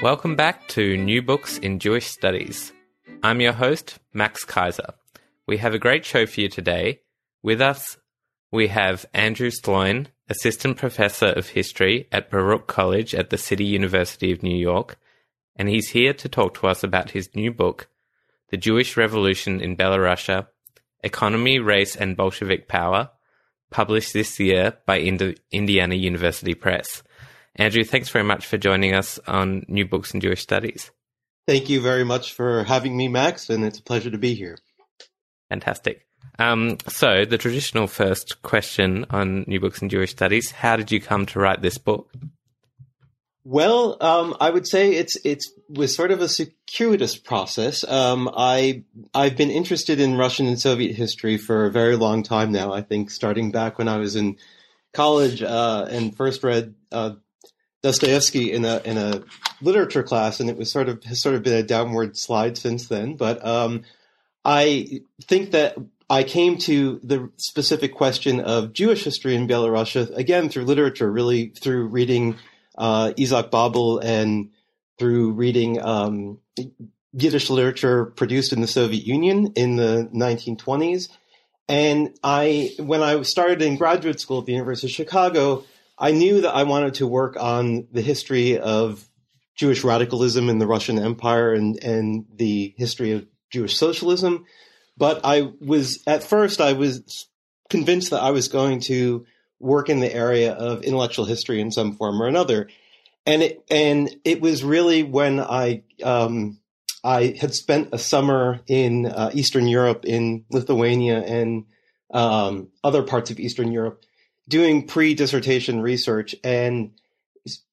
Welcome back to New Books in Jewish Studies. I'm your host, Max Kaiser. We have a great show for you today. With us, we have Andrew Sloin, Assistant Professor of History at Baruch College at the City University of New York, and he's here to talk to us about his new book, The Jewish Revolution in Belarusia Economy, Race, and Bolshevik Power, published this year by Ind- Indiana University Press. Andrew, thanks very much for joining us on New Books in Jewish Studies. Thank you very much for having me, Max, and it's a pleasure to be here. Fantastic. Um, so, the traditional first question on New Books in Jewish Studies how did you come to write this book? Well, um, I would say it's it's was sort of a circuitous process. Um, I I've been interested in Russian and Soviet history for a very long time now. I think starting back when I was in college uh, and first read uh, Dostoevsky in a in a literature class, and it was sort of has sort of been a downward slide since then. But um, I think that I came to the specific question of Jewish history in Belarus again through literature, really through reading uh, Isaac Babel and through reading um, Yiddish literature produced in the Soviet Union in the 1920s. And I, when I started in graduate school at the University of Chicago, I knew that I wanted to work on the history of Jewish radicalism in the Russian Empire and, and the history of Jewish socialism. But I was, at first, I was convinced that I was going to work in the area of intellectual history in some form or another. And it, and it was really when I, um, I had spent a summer in uh, Eastern Europe, in Lithuania and um, other parts of Eastern Europe, doing pre-dissertation research and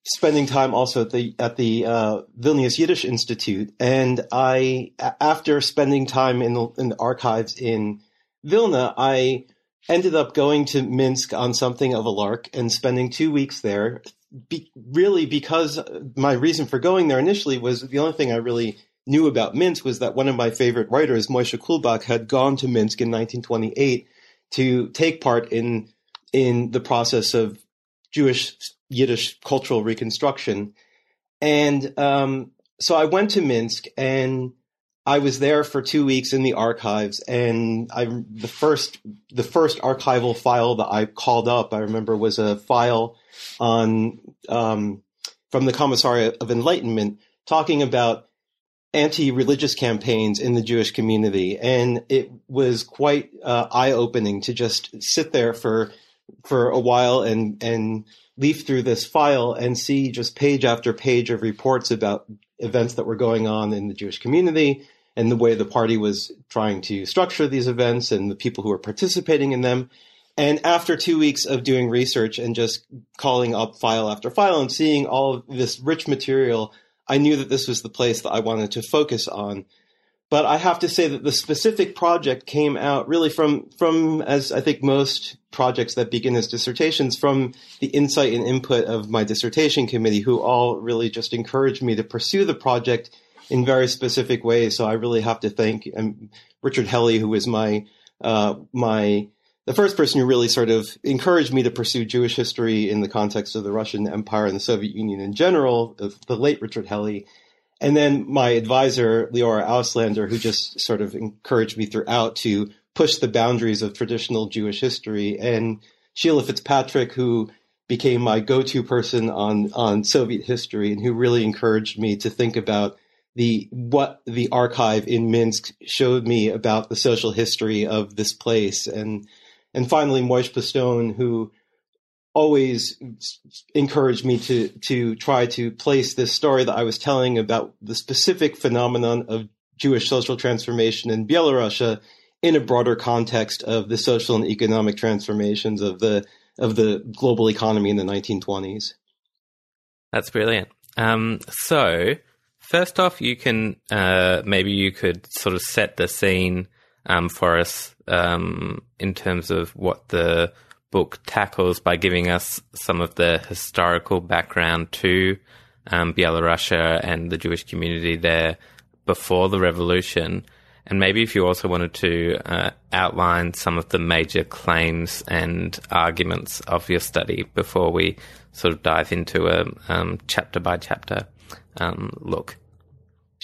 spending time also at the at the uh, Vilnius Yiddish Institute. And I, after spending time in the, in the archives in Vilna, I ended up going to Minsk on something of a lark and spending two weeks there. Be, really, because my reason for going there initially was the only thing I really knew about Minsk was that one of my favorite writers, Moishe Kulbak, had gone to Minsk in 1928 to take part in in the process of Jewish Yiddish cultural reconstruction. And um, so I went to Minsk and I was there for two weeks in the archives. And I the first the first archival file that I called up, I remember, was a file on um, from the Commissariat of Enlightenment talking about anti-religious campaigns in the Jewish community, and it was quite uh, eye-opening to just sit there for for a while and and leaf through this file and see just page after page of reports about events that were going on in the Jewish community and the way the party was trying to structure these events and the people who were participating in them. And after two weeks of doing research and just calling up file after file and seeing all of this rich material, I knew that this was the place that I wanted to focus on. But I have to say that the specific project came out really from from as I think most projects that begin as dissertations from the insight and input of my dissertation committee, who all really just encouraged me to pursue the project in very specific ways. So I really have to thank um, Richard Hellie, who was my uh, my the first person who really sort of encouraged me to pursue Jewish history in the context of the Russian Empire and the Soviet Union in general, the, the late Richard Hellie. And then my advisor, Leora Auslander, who just sort of encouraged me throughout to push the boundaries of traditional Jewish history. And Sheila Fitzpatrick, who became my go-to person on, on Soviet history and who really encouraged me to think about the what the archive in Minsk showed me about the social history of this place, and and finally Moishe Postone, who always encouraged me to to try to place this story that I was telling about the specific phenomenon of Jewish social transformation in Belarusia in a broader context of the social and economic transformations of the of the global economy in the 1920s. That's brilliant. Um, so First off, you can uh, maybe you could sort of set the scene um, for us um, in terms of what the book tackles by giving us some of the historical background to um, Belarusia and the Jewish community there before the revolution. And maybe if you also wanted to uh, outline some of the major claims and arguments of your study before we sort of dive into a um, chapter by chapter um, look?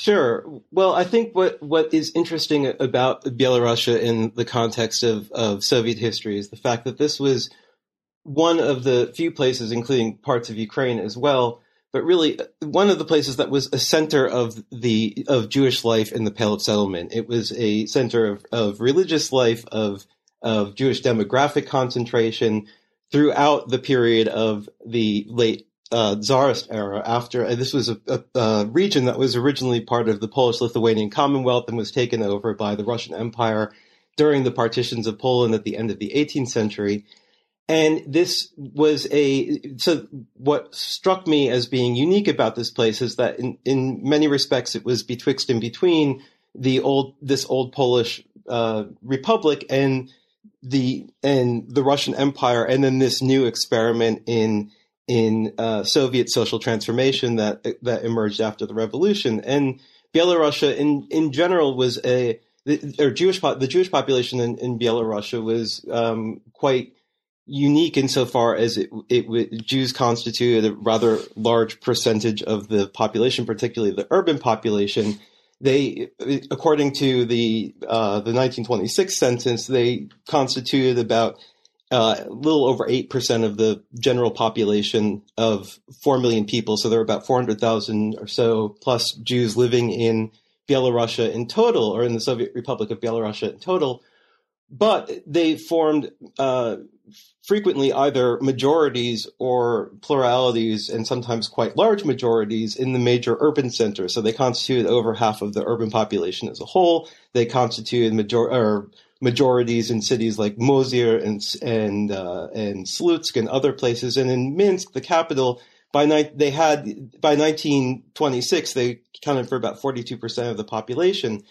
Sure. Well, I think what, what is interesting about Belarusia in the context of, of Soviet history is the fact that this was one of the few places, including parts of Ukraine as well, but really uh, one of the places that was a center of the of Jewish life in the Pale of Settlement. It was a center of, of religious life, of of Jewish demographic concentration throughout the period of the late uh, Tsarist era. After uh, this was a, a, a, region that was originally part of the Polish-Lithuanian Commonwealth and was taken over by the Russian Empire during the partitions of Poland at the end of the 18th century. And this was a so. What struck me as being unique about this place is that, in, in many respects, it was betwixt and between the old this old Polish uh, republic and the and the Russian Empire, and then this new experiment in in uh, Soviet social transformation that that emerged after the revolution. And Belarusia, in in general, was a or Jewish the Jewish population in, in Belarusia was um, quite unique insofar as it, it Jews constituted a rather large percentage of the population, particularly the urban population. They, according to the uh, the 1926 census, they constituted about uh, a little over 8% of the general population of 4 million people. So there are about 400,000 or so plus Jews living in Belarusia in total, or in the Soviet Republic of Belarusia in total. But they formed uh, frequently either majorities or pluralities, and sometimes quite large majorities in the major urban centers. So they constituted over half of the urban population as a whole. They constituted major or majorities in cities like Mozyr and and uh, and Slutsk and other places. And in Minsk, the capital, by ni- they had by 1926 they counted for about 42 percent of the population.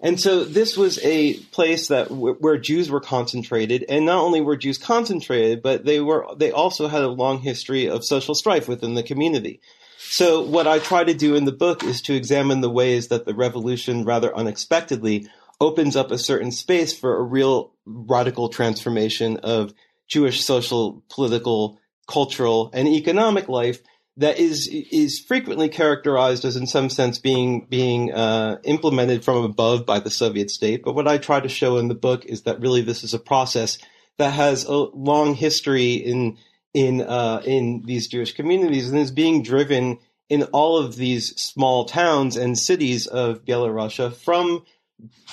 And so this was a place that w- where Jews were concentrated, and not only were Jews concentrated, but they were they also had a long history of social strife within the community. So what I try to do in the book is to examine the ways that the revolution rather unexpectedly opens up a certain space for a real radical transformation of Jewish social, political, cultural, and economic life that is is frequently characterized as, in some sense, being being uh, implemented from above by the Soviet state. But what I try to show in the book is that really this is a process that has a long history in in uh, in these Jewish communities and is being driven in all of these small towns and cities of Belarusia from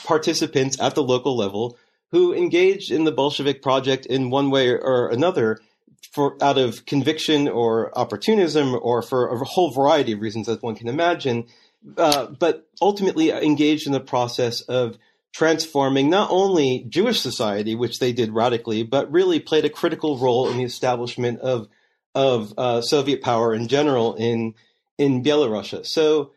participants at the local level who engaged in the Bolshevik project in one way or another for out of conviction or opportunism or for a whole variety of reasons as one can imagine, uh, but ultimately engaged in the process of transforming not only Jewish society, which they did radically, but really played a critical role in the establishment of of uh, Soviet power in general in in Belarusia. So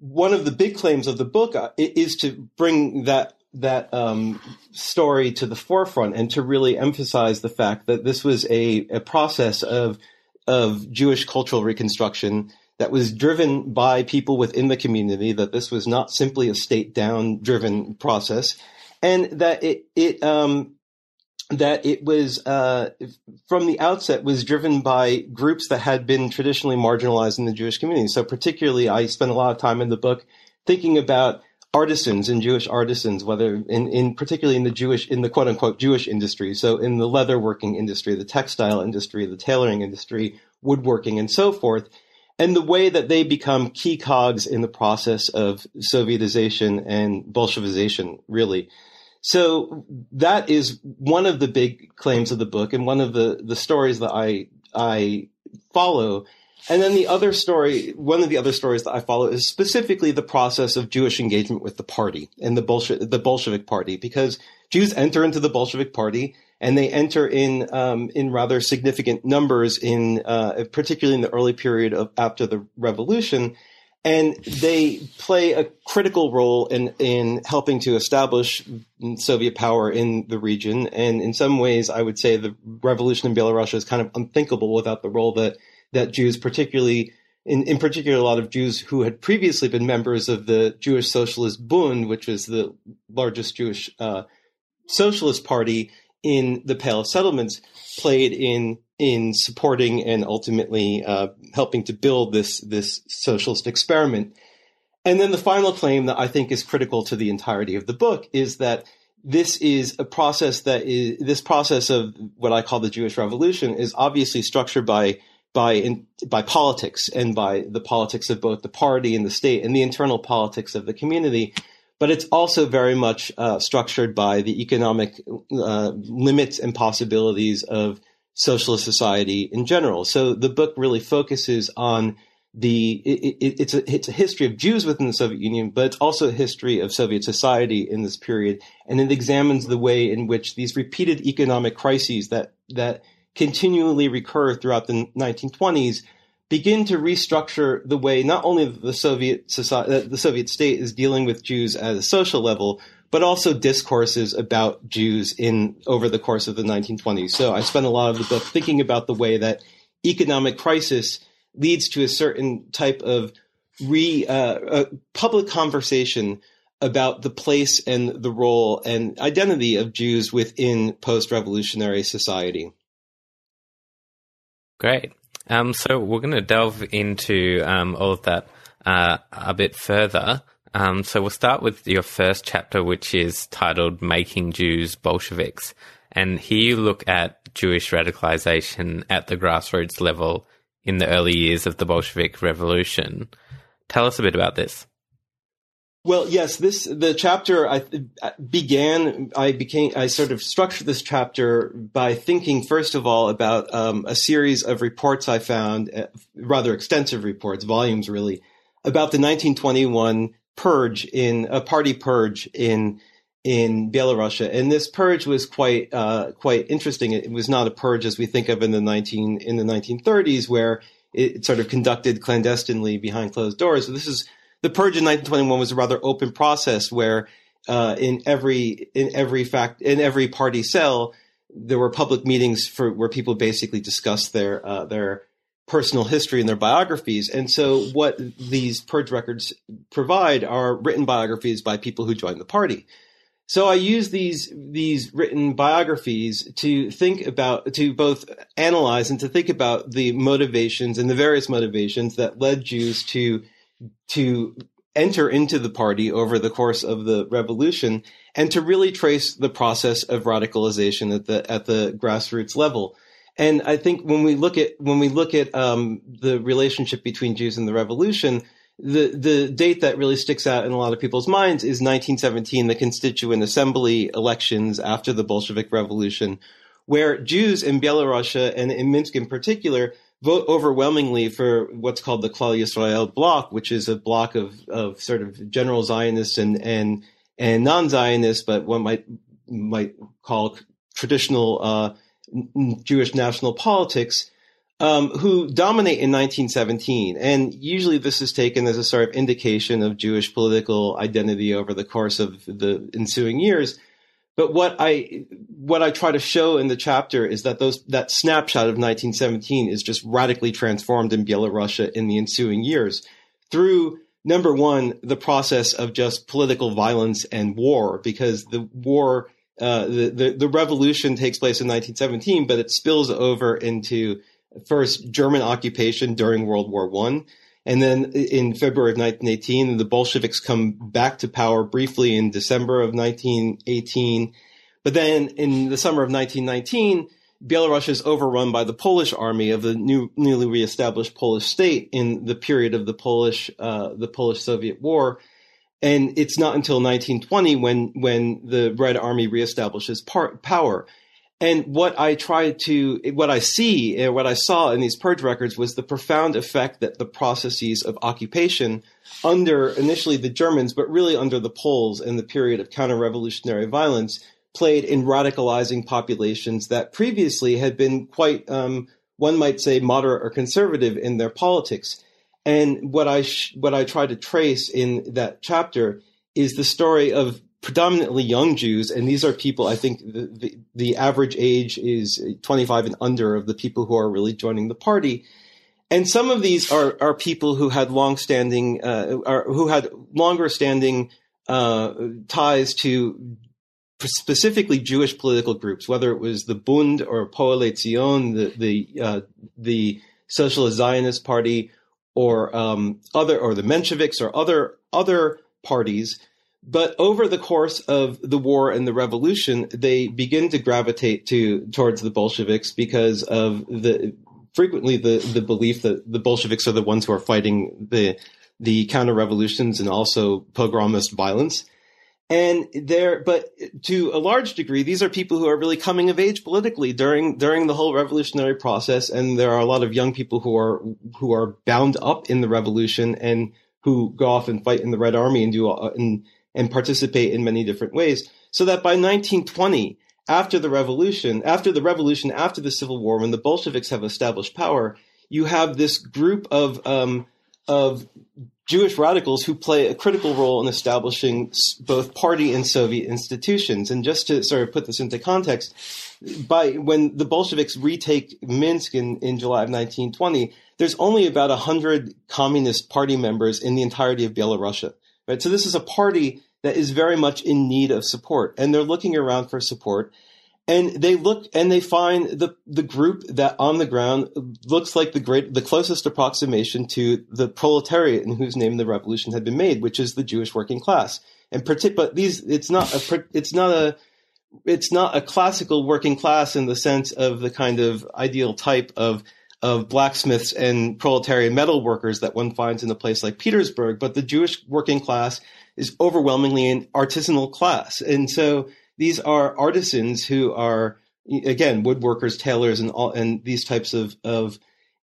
one of the big claims of the book uh, is to bring that that um, story to the forefront and to really emphasize the fact that this was a, a process of of Jewish cultural reconstruction that was driven by people within the community. That this was not simply a state down driven process, and that it it um, that it was uh, from the outset was driven by groups that had been traditionally marginalized in the Jewish community. So particularly, I spent a lot of time in the book thinking about artisans and Jewish artisans, whether in, in particularly in the Jewish in the quote unquote Jewish industry. So in the leatherworking industry, the textile industry, the tailoring industry, woodworking, and so forth. And the way that they become key cogs in the process of Sovietization and Bolshevization, really. So that is one of the big claims of the book and one of the, the stories that I, I follow. And then the other story, one of the other stories that I follow is specifically the process of Jewish engagement with the party and the Bolshevik, the Bolshevik party, because Jews enter into the Bolshevik party and they enter in um, in rather significant numbers in uh, particularly in the early period of after the revolution and they play a critical role in in helping to establish Soviet power in the region. And in some ways, I would say the revolution in Belarus is kind of unthinkable without the role that that Jews, particularly in, in particular, a lot of Jews who had previously been members of the Jewish Socialist Bund, which was the largest Jewish uh, socialist party in the Pale of settlements, played in in supporting and ultimately uh, helping to build this this socialist experiment. And then the final claim that I think is critical to the entirety of the book is that this is a process that is this process of what I call the Jewish Revolution is obviously structured by by in, by politics and by the politics of both the party and the state and the internal politics of the community. But it's also very much uh, structured by the economic uh, limits and possibilities of socialist society in general. So the book really focuses on the it, it, it's a it's a history of Jews within the Soviet Union, but it's also a history of Soviet society in this period, and it examines the way in which these repeated economic crises that that continually recur throughout the 1920s begin to restructure the way not only the Soviet society, the Soviet state is dealing with Jews at a social level, but also discourses about Jews in over the course of the 1920s. So I spent a lot of the book thinking about the way that economic crisis leads to a certain type of re uh, uh, public conversation about the place and the role and identity of Jews within post-revolutionary society. Great. Um, so we're going to delve into um, all of that uh, a bit further. Um, so we'll start with your first chapter, which is titled Making Jews Bolsheviks. And here you look at Jewish radicalization at the grassroots level in the early years of the Bolshevik Revolution. Tell us a bit about this. Well, yes, this the chapter I began. I became. I sort of structured this chapter by thinking first of all about um, a series of reports I found, uh, rather extensive reports, volumes really, about the 1921 purge in a party purge in in Belarus, and this purge was quite uh, quite interesting. It was not a purge as we think of in the nineteen in the nineteen thirties, where it sort of conducted clandestinely behind closed doors. So this is the purge in nineteen twenty one was a rather open process where uh, in every in every fact in every party cell there were public meetings for where people basically discussed their uh, their personal history and their biographies. And so what these purge records provide are written biographies by people who joined the party. So I use these these written biographies to think about to both analyze and to think about the motivations and the various motivations that led Jews to to enter into the party over the course of the revolution and to really trace the process of radicalization at the at the grassroots level. And I think when we look at when we look at um, the relationship between Jews and the revolution, the the date that really sticks out in a lot of people's minds is 1917, the Constituent Assembly elections after the Bolshevik Revolution, where Jews in Belarusia and in Minsk in particular vote overwhelmingly for what's called the Klal Yisrael bloc, which is a bloc of of sort of general Zionists and and and non-Zionists, but one might might call traditional. Uh, Jewish national politics um, who dominate in 1917. And usually this is taken as a sort of indication of Jewish political identity over the course of the ensuing years. But what I what I try to show in the chapter is that those that snapshot of 1917 is just radically transformed in Belarusia in the ensuing years through number one the process of just political violence and war because the war uh, the, the the revolution takes place in 1917, but it spills over into first German occupation during World War One, and then in February of 1918, the Bolsheviks come back to power briefly in December of 1918. But then in the summer of 1919, Belarus is overrun by the Polish army of the new, newly reestablished Polish state in the period of the Polish, uh, the Polish-Soviet War. And it's not until 1920 when, when the Red Army reestablishes par- power. And what I tried to, what I see, and what I saw in these purge records was the profound effect that the processes of occupation under initially the Germans, but really under the Poles in the period of counter-revolutionary violence played in radicalizing populations that previously had been quite, um, one might say, moderate or conservative in their politics. And what I sh- what I try to trace in that chapter is the story of predominantly young Jews, and these are people. I think the, the, the average age is 25 and under of the people who are really joining the party. And some of these are are people who had long-standing, uh, are, who had longer-standing uh, ties to specifically Jewish political groups, whether it was the Bund or Poale Zion, the the uh, the Socialist Zionist Party, or um, other or the Mensheviks or other other parties but over the course of the war and the revolution, they begin to gravitate to towards the Bolsheviks because of the frequently the, the belief that the Bolsheviks are the ones who are fighting the the counter revolutions and also pogromist violence. And there, but to a large degree, these are people who are really coming of age politically during during the whole revolutionary process. And there are a lot of young people who are who are bound up in the revolution and who go off and fight in the Red Army and do and and participate in many different ways. So that by 1920, after the revolution, after the revolution, after the Civil War, when the Bolsheviks have established power, you have this group of um, of Jewish radicals who play a critical role in establishing both party and Soviet institutions. And just to sort of put this into context, by when the Bolsheviks retake Minsk in, in July of 1920, there's only about 100 Communist Party members in the entirety of Belarusia. Right? So this is a party that is very much in need of support, and they're looking around for support. And they look and they find the the group that on the ground looks like the great the closest approximation to the proletariat in whose name the revolution had been made, which is the Jewish working class. And but these it's not a it's not a it's not a classical working class in the sense of the kind of ideal type of of blacksmiths and proletarian metal workers that one finds in a place like Petersburg, but the Jewish working class is overwhelmingly an artisanal class. And so these are artisans who are, again, woodworkers, tailors, and all, and these types of, of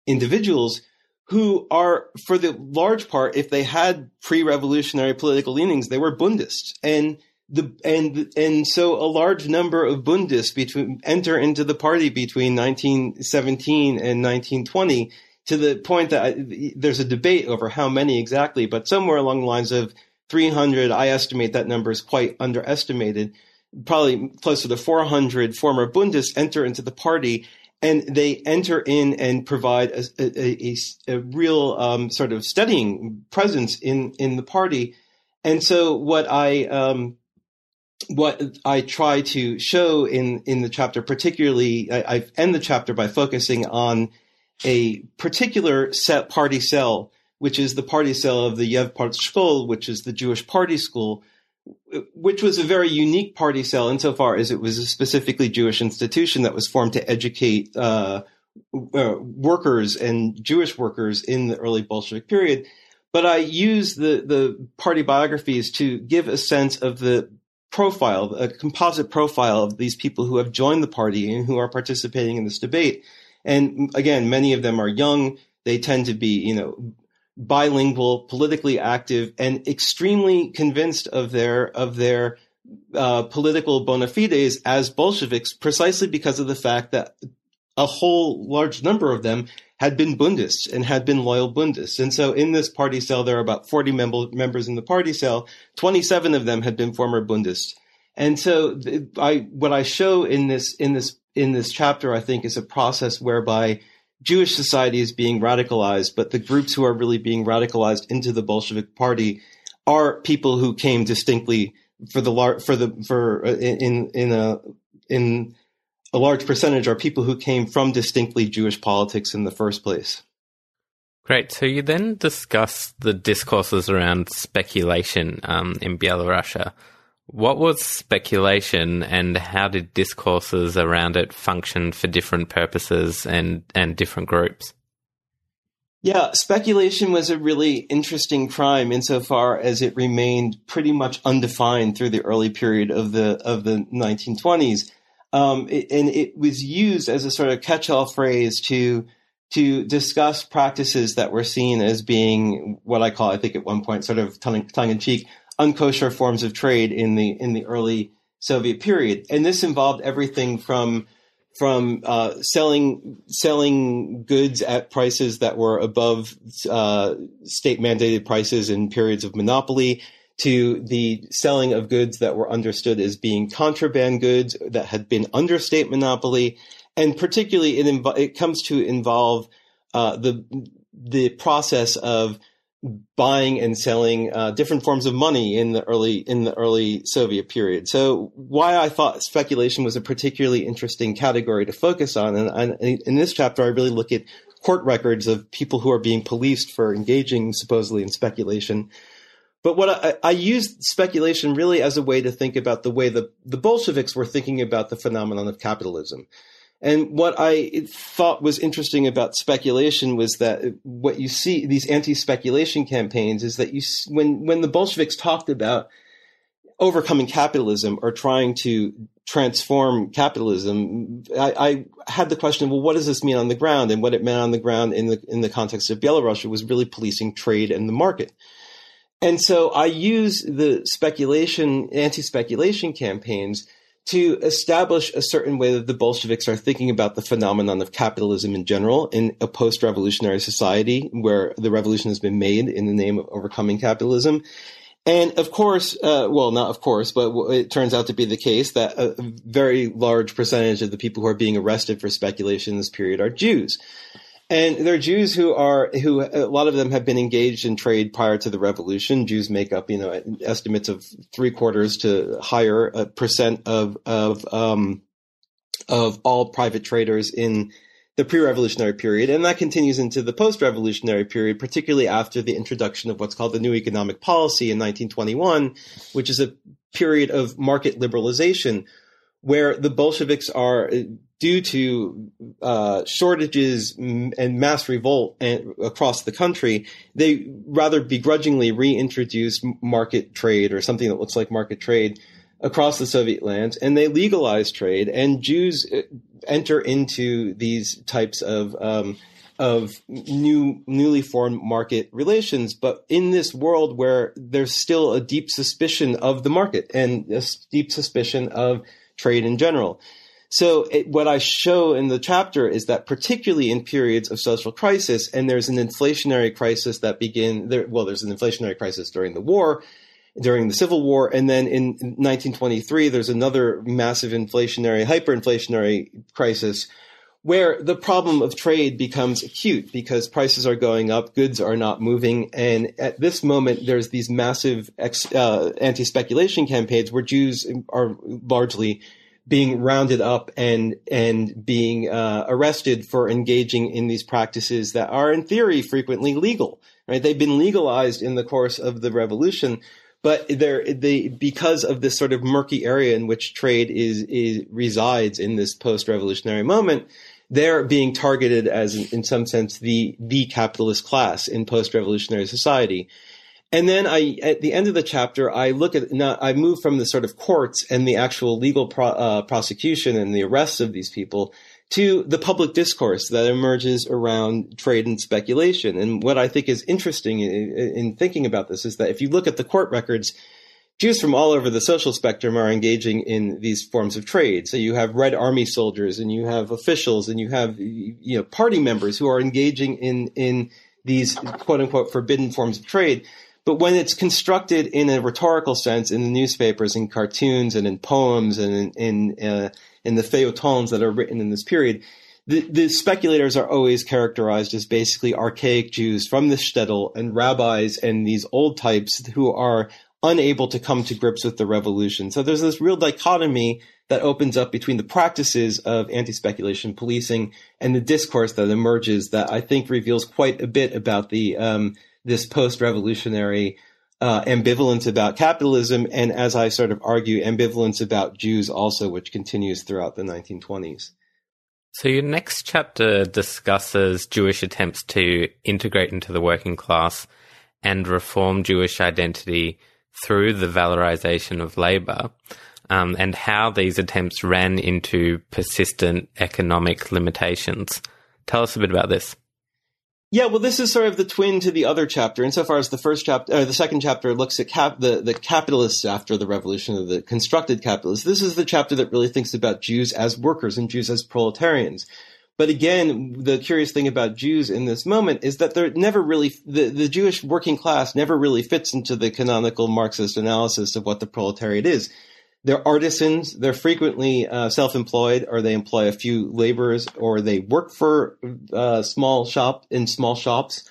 individuals who are, for the large part, if they had pre-revolutionary political leanings, they were Bundists. And the and and so a large number of Bundists between enter into the party between 1917 and 1920 to the point that I, there's a debate over how many exactly, but somewhere along the lines of 300. I estimate that number is quite underestimated. Probably closer to 400 former Bundists enter into the party, and they enter in and provide a, a, a, a real um, sort of studying presence in in the party. And so, what I um, what I try to show in in the chapter, particularly, I, I end the chapter by focusing on a particular set party cell, which is the party cell of the Yevpartshkol, which is the Jewish party school, which was a very unique party cell insofar as it was a specifically Jewish institution that was formed to educate uh, uh, workers and Jewish workers in the early Bolshevik period. But I use the the party biographies to give a sense of the profile, a composite profile of these people who have joined the party and who are participating in this debate. And again, many of them are young. They tend to be, you know, bilingual, politically active, and extremely convinced of their of their uh, political bona fides as Bolsheviks, precisely because of the fact that a whole large number of them had been Bundists and had been loyal Bundists. And so in this party cell, there are about 40 mem- members in the party cell. 27 of them had been former Bundists. And so I, what I show in this, in this, in this chapter, I think is a process whereby Jewish society is being radicalized, but the groups who are really being radicalized into the Bolshevik party are people who came distinctly for the lar- for the for uh, in in a in a large percentage are people who came from distinctly Jewish politics in the first place. Great. So you then discuss the discourses around speculation um, in Belarusia. What was speculation, and how did discourses around it function for different purposes and and different groups? Yeah, speculation was a really interesting crime insofar as it remained pretty much undefined through the early period of the of the 1920s. Um, it, and it was used as a sort of catch-all phrase to to discuss practices that were seen as being what I call, I think, at one point, sort of tongue, tongue in cheek, unkosher forms of trade in the in the early Soviet period. And this involved everything from from uh, selling selling goods at prices that were above uh, state mandated prices in periods of monopoly to the selling of goods that were understood as being contraband goods that had been under state monopoly, and particularly it, inv- it comes to involve uh, the the process of buying and selling uh, different forms of money in the early in the early Soviet period. So why I thought speculation was a particularly interesting category to focus on, and, and in this chapter I really look at court records of people who are being policed for engaging supposedly in speculation. But what I, I speculation really as a way to think about the way the, the Bolsheviks were thinking about the phenomenon of capitalism. And what I thought was interesting about speculation was that what you see these anti-speculation campaigns is that you when when the Bolsheviks talked about overcoming capitalism or trying to transform capitalism, I, I, had the question, well, what does this mean on the ground? And what it meant on the ground in the in the context of Belarus was really policing trade and the market. And so I use the speculation, anti-speculation campaigns to establish a certain way that the Bolsheviks are thinking about the phenomenon of capitalism in general in a post-revolutionary society where the revolution has been made in the name of overcoming capitalism. And of course, uh, well, not of course, but it turns out to be the case that a very large percentage of the people who are being arrested for speculation in this period are Jews. And there are Jews who are who a lot of them have been engaged in trade prior to the revolution. Jews make up, you know, estimates of three quarters to higher a percent of of um, of all private traders in the pre-revolutionary period, and that continues into the post-revolutionary period, particularly after the introduction of what's called the New Economic Policy in 1921, which is a period of market liberalization, where the Bolsheviks are due to uh, shortages and mass revolt across the country, they rather begrudgingly reintroduce market trade or something that looks like market trade across the Soviet lands, and they legalize trade, and Jews uh, enter into these types of um, of new newly formed market relations. But in this world where there's still a deep suspicion of the market and a deep suspicion of trade in general. So it, what I show in the chapter is that particularly in periods of social crisis, and there's an inflationary crisis that begin there, well, there's an inflationary crisis during the war, during the Civil War, and then in 1923 there's another massive inflationary, hyperinflationary crisis where the problem of trade becomes acute because prices are going up, goods are not moving, and at this moment there's these massive ex, uh, anti-speculation campaigns where Jews are largely being rounded up and and being uh, arrested for engaging in these practices that are in theory frequently legal. Right? They've been legalized in the course of the revolution, but they're they because of this sort of murky area in which trade is, is resides in this post-revolutionary moment. They're being targeted as, in, in some sense, the the capitalist class in post-revolutionary society. And then I, at the end of the chapter, I look at, now I move from the sort of courts and the actual legal pro, uh, prosecution and the arrests of these people to the public discourse that emerges around trade and speculation. And what I think is interesting in, in thinking about this is that if you look at the court records, Jews from all over the social spectrum are engaging in these forms of trade. So you have Red Army soldiers, and you have officials, and you have you know party members who are engaging in in these quote unquote forbidden forms of trade. But when it's constructed in a rhetorical sense in the newspapers, in cartoons, and in poems, and in in, uh, in the feuilletons that are written in this period, the, the speculators are always characterized as basically archaic Jews from the shtetl and rabbis and these old types who are unable to come to grips with the revolution. So there's this real dichotomy that opens up between the practices of anti-speculation policing and the discourse that emerges that I think reveals quite a bit about the um, this post-revolutionary uh, ambivalence about capitalism, and as I sort of argue, ambivalence about Jews also, which continues throughout the 1920s. So your next chapter discusses Jewish attempts to integrate into the working class and reform Jewish identity through the valorization of labor um, and how these attempts ran into persistent economic limitations. Tell us a bit about this. Yeah, well, this is sort of the twin to the other chapter, insofar as the first chapter, uh, the second chapter looks at cap- the the capitalists after the revolution, of the constructed capitalists. This is the chapter that really thinks about Jews as workers and Jews as proletarians. But again, the curious thing about Jews in this moment is that they're never really the, the Jewish working class never really fits into the canonical Marxist analysis of what the proletariat is. They're artisans. They're frequently uh, self-employed, or they employ a few laborers, or they work for uh, small shop in small shops,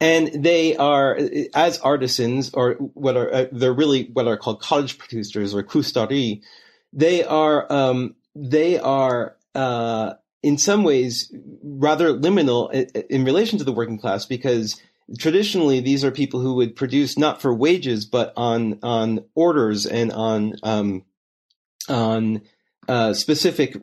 and they are as artisans, or what are uh, they're really what are called cottage producers or kustari. They are um, they are uh, in some ways rather liminal in relation to the working class because traditionally these are people who would produce not for wages but on on orders and on um, on uh, specific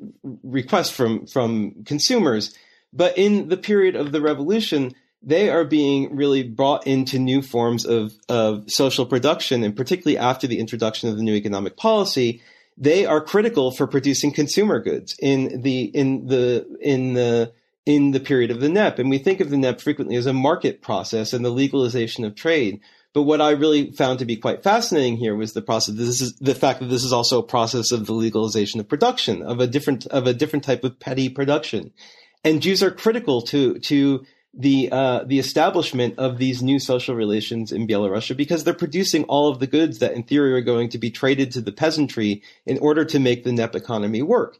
requests from from consumers. But in the period of the revolution, they are being really brought into new forms of of social production, and particularly after the introduction of the new economic policy, they are critical for producing consumer goods in the in the in the in the period of the NEP. And we think of the NEP frequently as a market process and the legalization of trade. But what I really found to be quite fascinating here was the process. This is the fact that this is also a process of the legalization of production of a different of a different type of petty production, and Jews are critical to to the uh, the establishment of these new social relations in Belarusia because they're producing all of the goods that in theory are going to be traded to the peasantry in order to make the NEP economy work.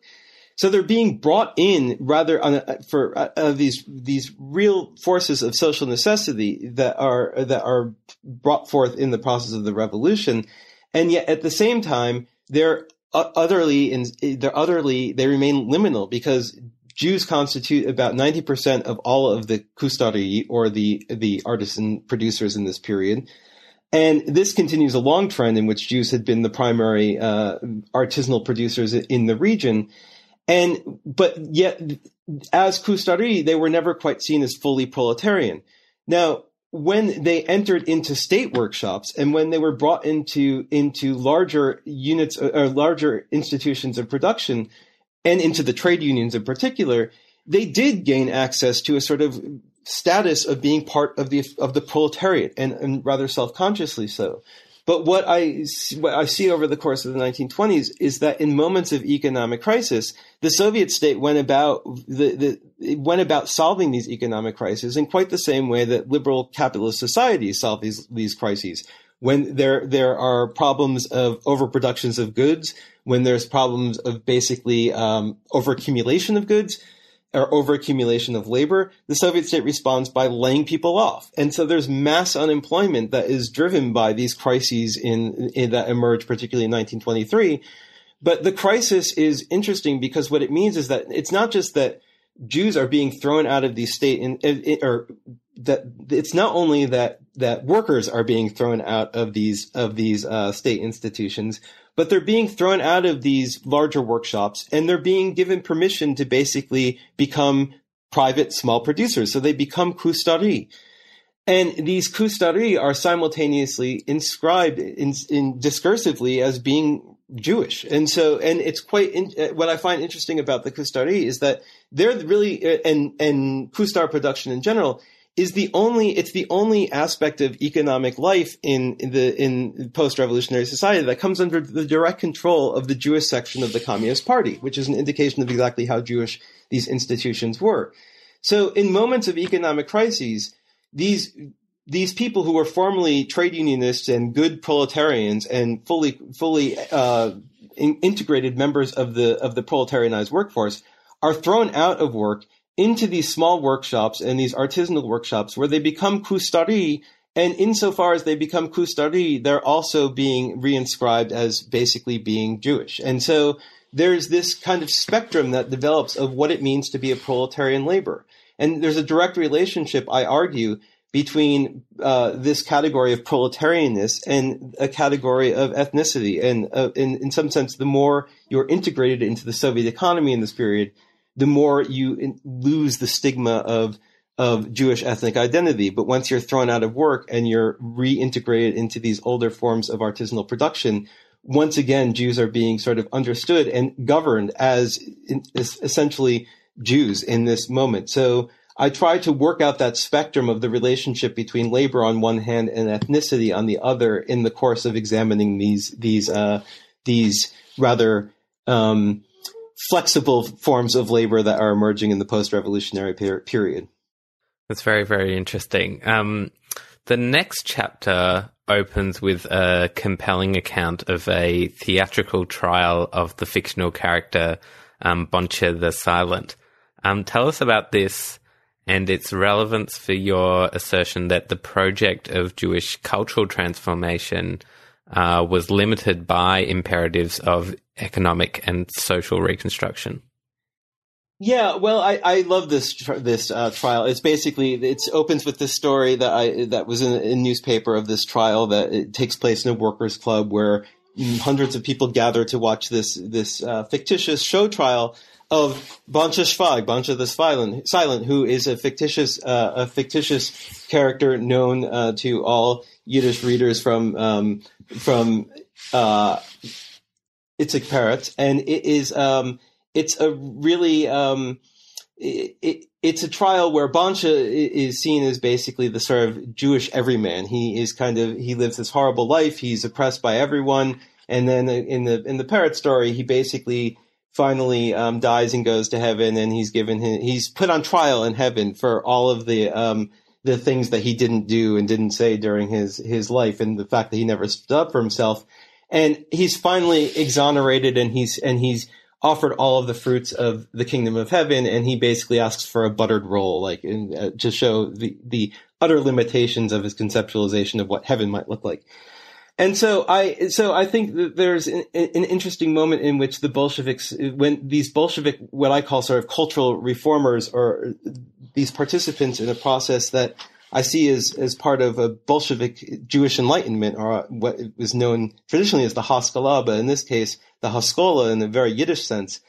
So they're being brought in rather a, for uh, uh, these these real forces of social necessity that are that are brought forth in the process of the revolution, and yet at the same time they're utterly in, they're utterly they remain liminal because Jews constitute about 90% of all of the kustari or the, the artisan producers in this period. And this continues a long trend in which Jews had been the primary uh, artisanal producers in the region. And, but yet, as kustari, they were never quite seen as fully proletarian. Now, when they entered into state workshops and when they were brought into, into larger units uh, or larger institutions of production, and into the trade unions in particular, they did gain access to a sort of status of being part of the of the proletariat, and, and rather self consciously so. But what I what I see over the course of the 1920s is that in moments of economic crisis, the Soviet state went about the, the went about solving these economic crises in quite the same way that liberal capitalist societies solve these these crises. When there there are problems of overproductions of goods, when there's problems of basically um, overaccumulation of goods or overaccumulation of labor, the Soviet state responds by laying people off. And so there's mass unemployment that is driven by these crises in, in that emerge, particularly in 1923. But the crisis is interesting because what it means is that it's not just that Jews are being thrown out of the state or that it's not only that that workers are being thrown out of these of these uh, state institutions, but they're being thrown out of these larger workshops and they're being given permission to basically become private small producers. So they become kustari. And these kustari are simultaneously inscribed in, in discursively as being Jewish. And so, and it's quite, in, uh, what I find interesting about the kustari is that they're really, uh, and, and kustar production in general is the only it's the only aspect of economic life in, in the in post-revolutionary society that comes under the direct control of the Jewish section of the Communist Party, which is an indication of exactly how Jewish these institutions were. So in moments of economic crises, these these people who were formerly trade unionists and good proletarians and fully fully uh, in, integrated members of the of the proletarianized workforce are thrown out of work into these small workshops and these artisanal workshops where they become kustari. And insofar as they become kustari, they're also being reinscribed as basically being Jewish. And so there's this kind of spectrum that develops of what it means to be a proletarian labor. And there's a direct relationship, I argue, between uh, this category of proletarianness and a category of ethnicity. And uh, in, in some sense, the more you're integrated into the Soviet economy in this period, the more you lose the stigma of of Jewish ethnic identity. But once you're thrown out of work and you're reintegrated into these older forms of artisanal production, once again, Jews are being sort of understood and governed as, as essentially Jews in this moment. So I try to work out that spectrum of the relationship between labor on one hand and ethnicity on the other in the course of examining these these uh, these rather um, flexible forms of labor that are emerging in the post-revolutionary per- period. That's very, very interesting. Um, the next chapter opens with a compelling account of a theatrical trial of the fictional character um, the Silent. Um, tell us about this and its relevance for your assertion that the project of Jewish cultural transformation uh, was limited by imperatives of economic and social reconstruction. Yeah, well, I, I love this this uh, trial. It's basically it opens with this story that I that was in a newspaper of this trial that it takes place in a workers' club where hundreds of people gather to watch this this uh, fictitious show trial of Boncha Shvag, Boncha the Silent, Silent, who is a fictitious uh, a fictitious character known uh, to all Yiddish readers from um, from uh, Itzik Peretz, and it is um, it's a really um, it, it, it's a trial where Boncha is seen as basically the sort of Jewish everyman. He is kind of he lives this horrible life. He's oppressed by everyone, and then in the in the Peretz story, he basically finally um, dies and goes to heaven, and he's given his, he's put on trial in heaven for all of the um, the things that he didn't do and didn't say during his his life, and the fact that he never stood up for himself. And he's finally exonerated and he's and he's offered all of the fruits of the kingdom of heaven and he basically asks for a buttered roll like in, uh, to show the the utter limitations of his conceptualization of what heaven might look like. And so I, so I think that there's an, an, interesting moment in which the Bolsheviks, when these Bolshevik, what I call sort of cultural reformers, or these participants in a process that I see as, as part of a Bolshevik Jewish Enlightenment, or what was known traditionally as the Haskalah, but in this case, the Haskola in a very Yiddish sense,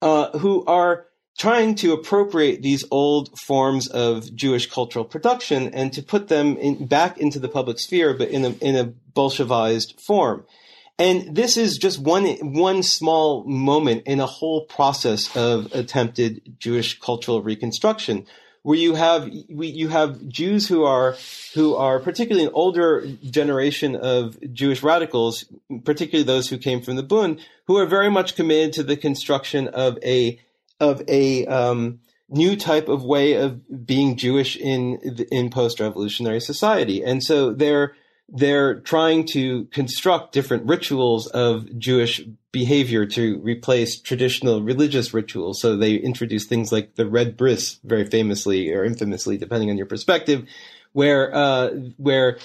uh, who are trying to appropriate these old forms of Jewish cultural production and to put them in, back into the public sphere, but in a, in a Bolshevized form. And this is just one one small moment in a whole process of attempted Jewish cultural reconstruction, where you have you have Jews who are who are particularly an older generation of Jewish radicals, particularly those who came from the Bund, who are very much committed to the construction of a of a um, new type of way of being Jewish in in post revolutionary society, and so they're they're trying to construct different rituals of Jewish behavior to replace traditional religious rituals. So they introduce things like the red bris, very famously or infamously, depending on your perspective, where uh, where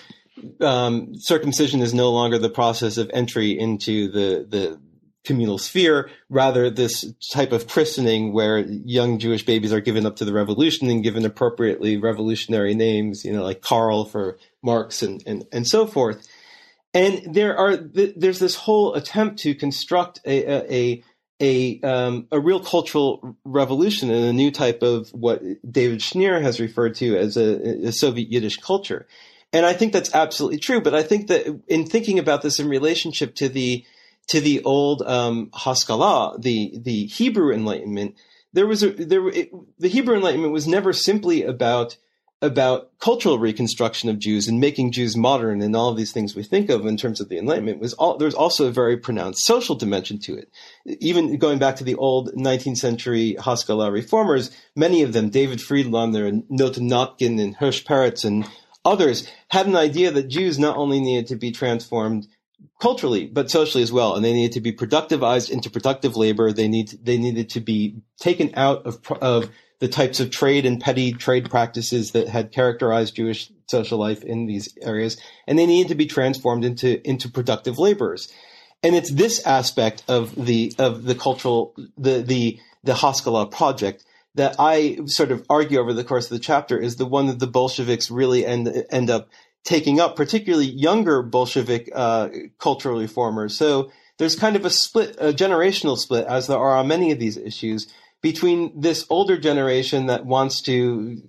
um, circumcision is no longer the process of entry into the the communal sphere, rather this type of christening where young Jewish babies are given up to the revolution and given appropriately revolutionary names, you know, like Karl for Marx and, and, and so forth. And there are there's this whole attempt to construct a a a, um, a real cultural revolution and a new type of what David Shneer has referred to as a, a Soviet Yiddish culture. And I think that's absolutely true. But I think that in thinking about this in relationship to the to the old um, Haskalah, the the Hebrew Enlightenment, there was a there it, the Hebrew Enlightenment was never simply about about cultural reconstruction of Jews and making Jews modern and all of these things we think of in terms of the Enlightenment was all, there's also a very pronounced social dimension to it. Even going back to the old 19th century Haskalah reformers, many of them, David Friedlander and Natan Notkin and Hirsch Peretz and others, had an idea that Jews not only needed to be transformed culturally, but socially as well. And they needed to be productivized into productive labor. They need, they needed to be taken out of, of the types of trade and petty trade practices that had characterized Jewish social life in these areas, and they needed to be transformed into into productive laborers. And it's this aspect of the of the cultural the the the Haskalah project that I sort of argue over the course of the chapter is the one that the Bolsheviks really end end up taking up, particularly younger Bolshevik uh, cultural reformers. So there's kind of a split, a generational split, as there are on many of these issues, between this older generation that wants to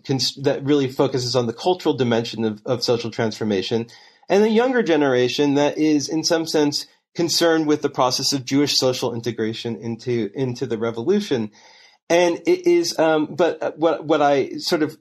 that really focuses on the cultural dimension of, of social transformation and the younger generation that is in some sense concerned with the process of Jewish social integration into into the revolution. And it is um, but what what I sort of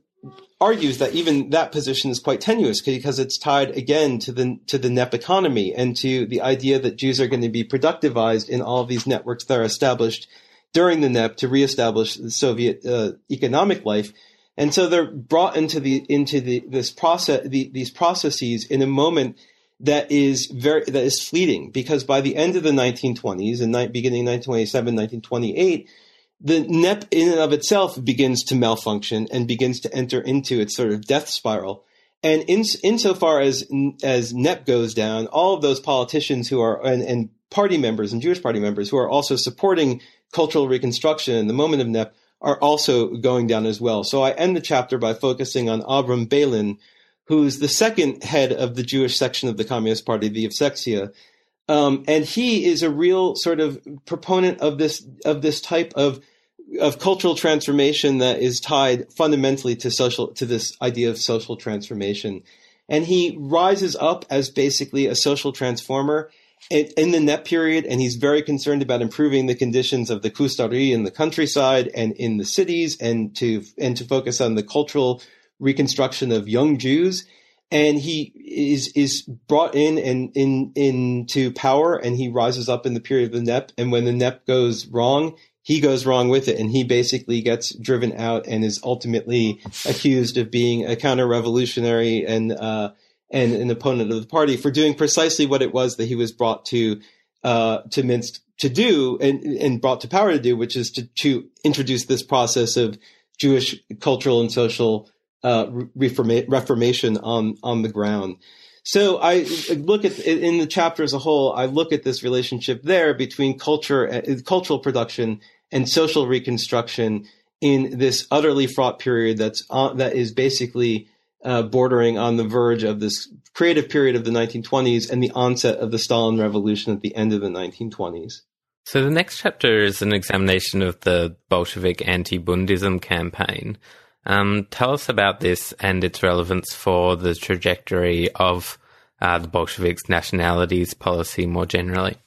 argues that even that position is quite tenuous because it's tied again to the to the NEP economy and to the idea that Jews are going to be productivized in all these networks that are established during the NEP to reestablish the Soviet uh, economic life. And so they're brought into the into the this process the, these processes in a moment that is very that is fleeting because by the end of the 1920s and ni- beginning 1927 1928 the NEP in and of itself begins to malfunction and begins to enter into its sort of death spiral. And in, insofar as as NEP goes down, all of those politicians who are and, and party members and Jewish party members who are also supporting cultural reconstruction in the moment of NEP are also going down as well. So I end the chapter by focusing on Avram Beilin, who's the second head of the Jewish section of the Communist Party, the Yevsektsiya. Um, and he is a real sort of proponent of this of this type of of cultural transformation that is tied fundamentally to social to this idea of social transformation. And he rises up as basically a social transformer in the NEP period, and he's very concerned about improving the conditions of the kustari in the countryside and in the cities, and to and to focus on the cultural reconstruction of young Jews. And he is is brought in and in into power, and he rises up in the period of the NEP. And when the NEP goes wrong, he goes wrong with it, and he basically gets driven out and is ultimately accused of being a counter-revolutionary and uh, and an opponent of the party for doing precisely what it was that he was brought to uh, to Minsk to do and, and brought to power to do, which is to, to introduce this process of Jewish cultural and social uh, reforma- reformation on on the ground. So I look at in the chapter as a whole. I look at this relationship there between culture, uh, cultural production, and social reconstruction in this utterly fraught period that's uh, that is basically uh, bordering on the verge of this creative period of the 1920s and the onset of the Stalin Revolution at the end of the 1920s. So the next chapter is an examination of the Bolshevik anti-Bundism campaign. Um, tell us about this and its relevance for the trajectory of uh, the Bolsheviks' nationalities policy more generally.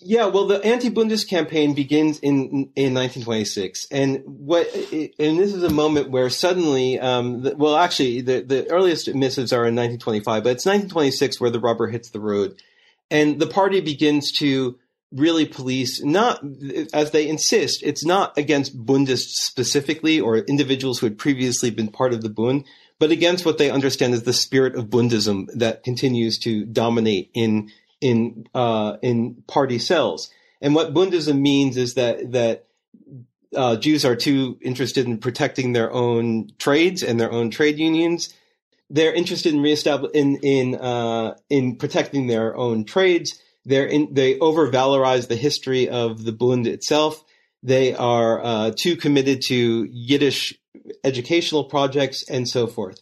Yeah, well, the anti-Bundist campaign begins in in 1926, and what and this is a moment where suddenly, um, the, well, actually, the the earliest missives are in 1925, but it's 1926 where the rubber hits the road, and the party begins to really police not as they insist. It's not against Bundists specifically or individuals who had previously been part of the Bund, but against what they understand as the spirit of Bundism that continues to dominate in in uh, in party cells. And what Bundism means is that that uh, Jews are too interested in protecting their own trades and their own trade unions. They're interested in reestablish in in uh, in protecting their own trades. They're in, they over valorize the history of the Bund itself. They are uh, too committed to Yiddish educational projects and so forth.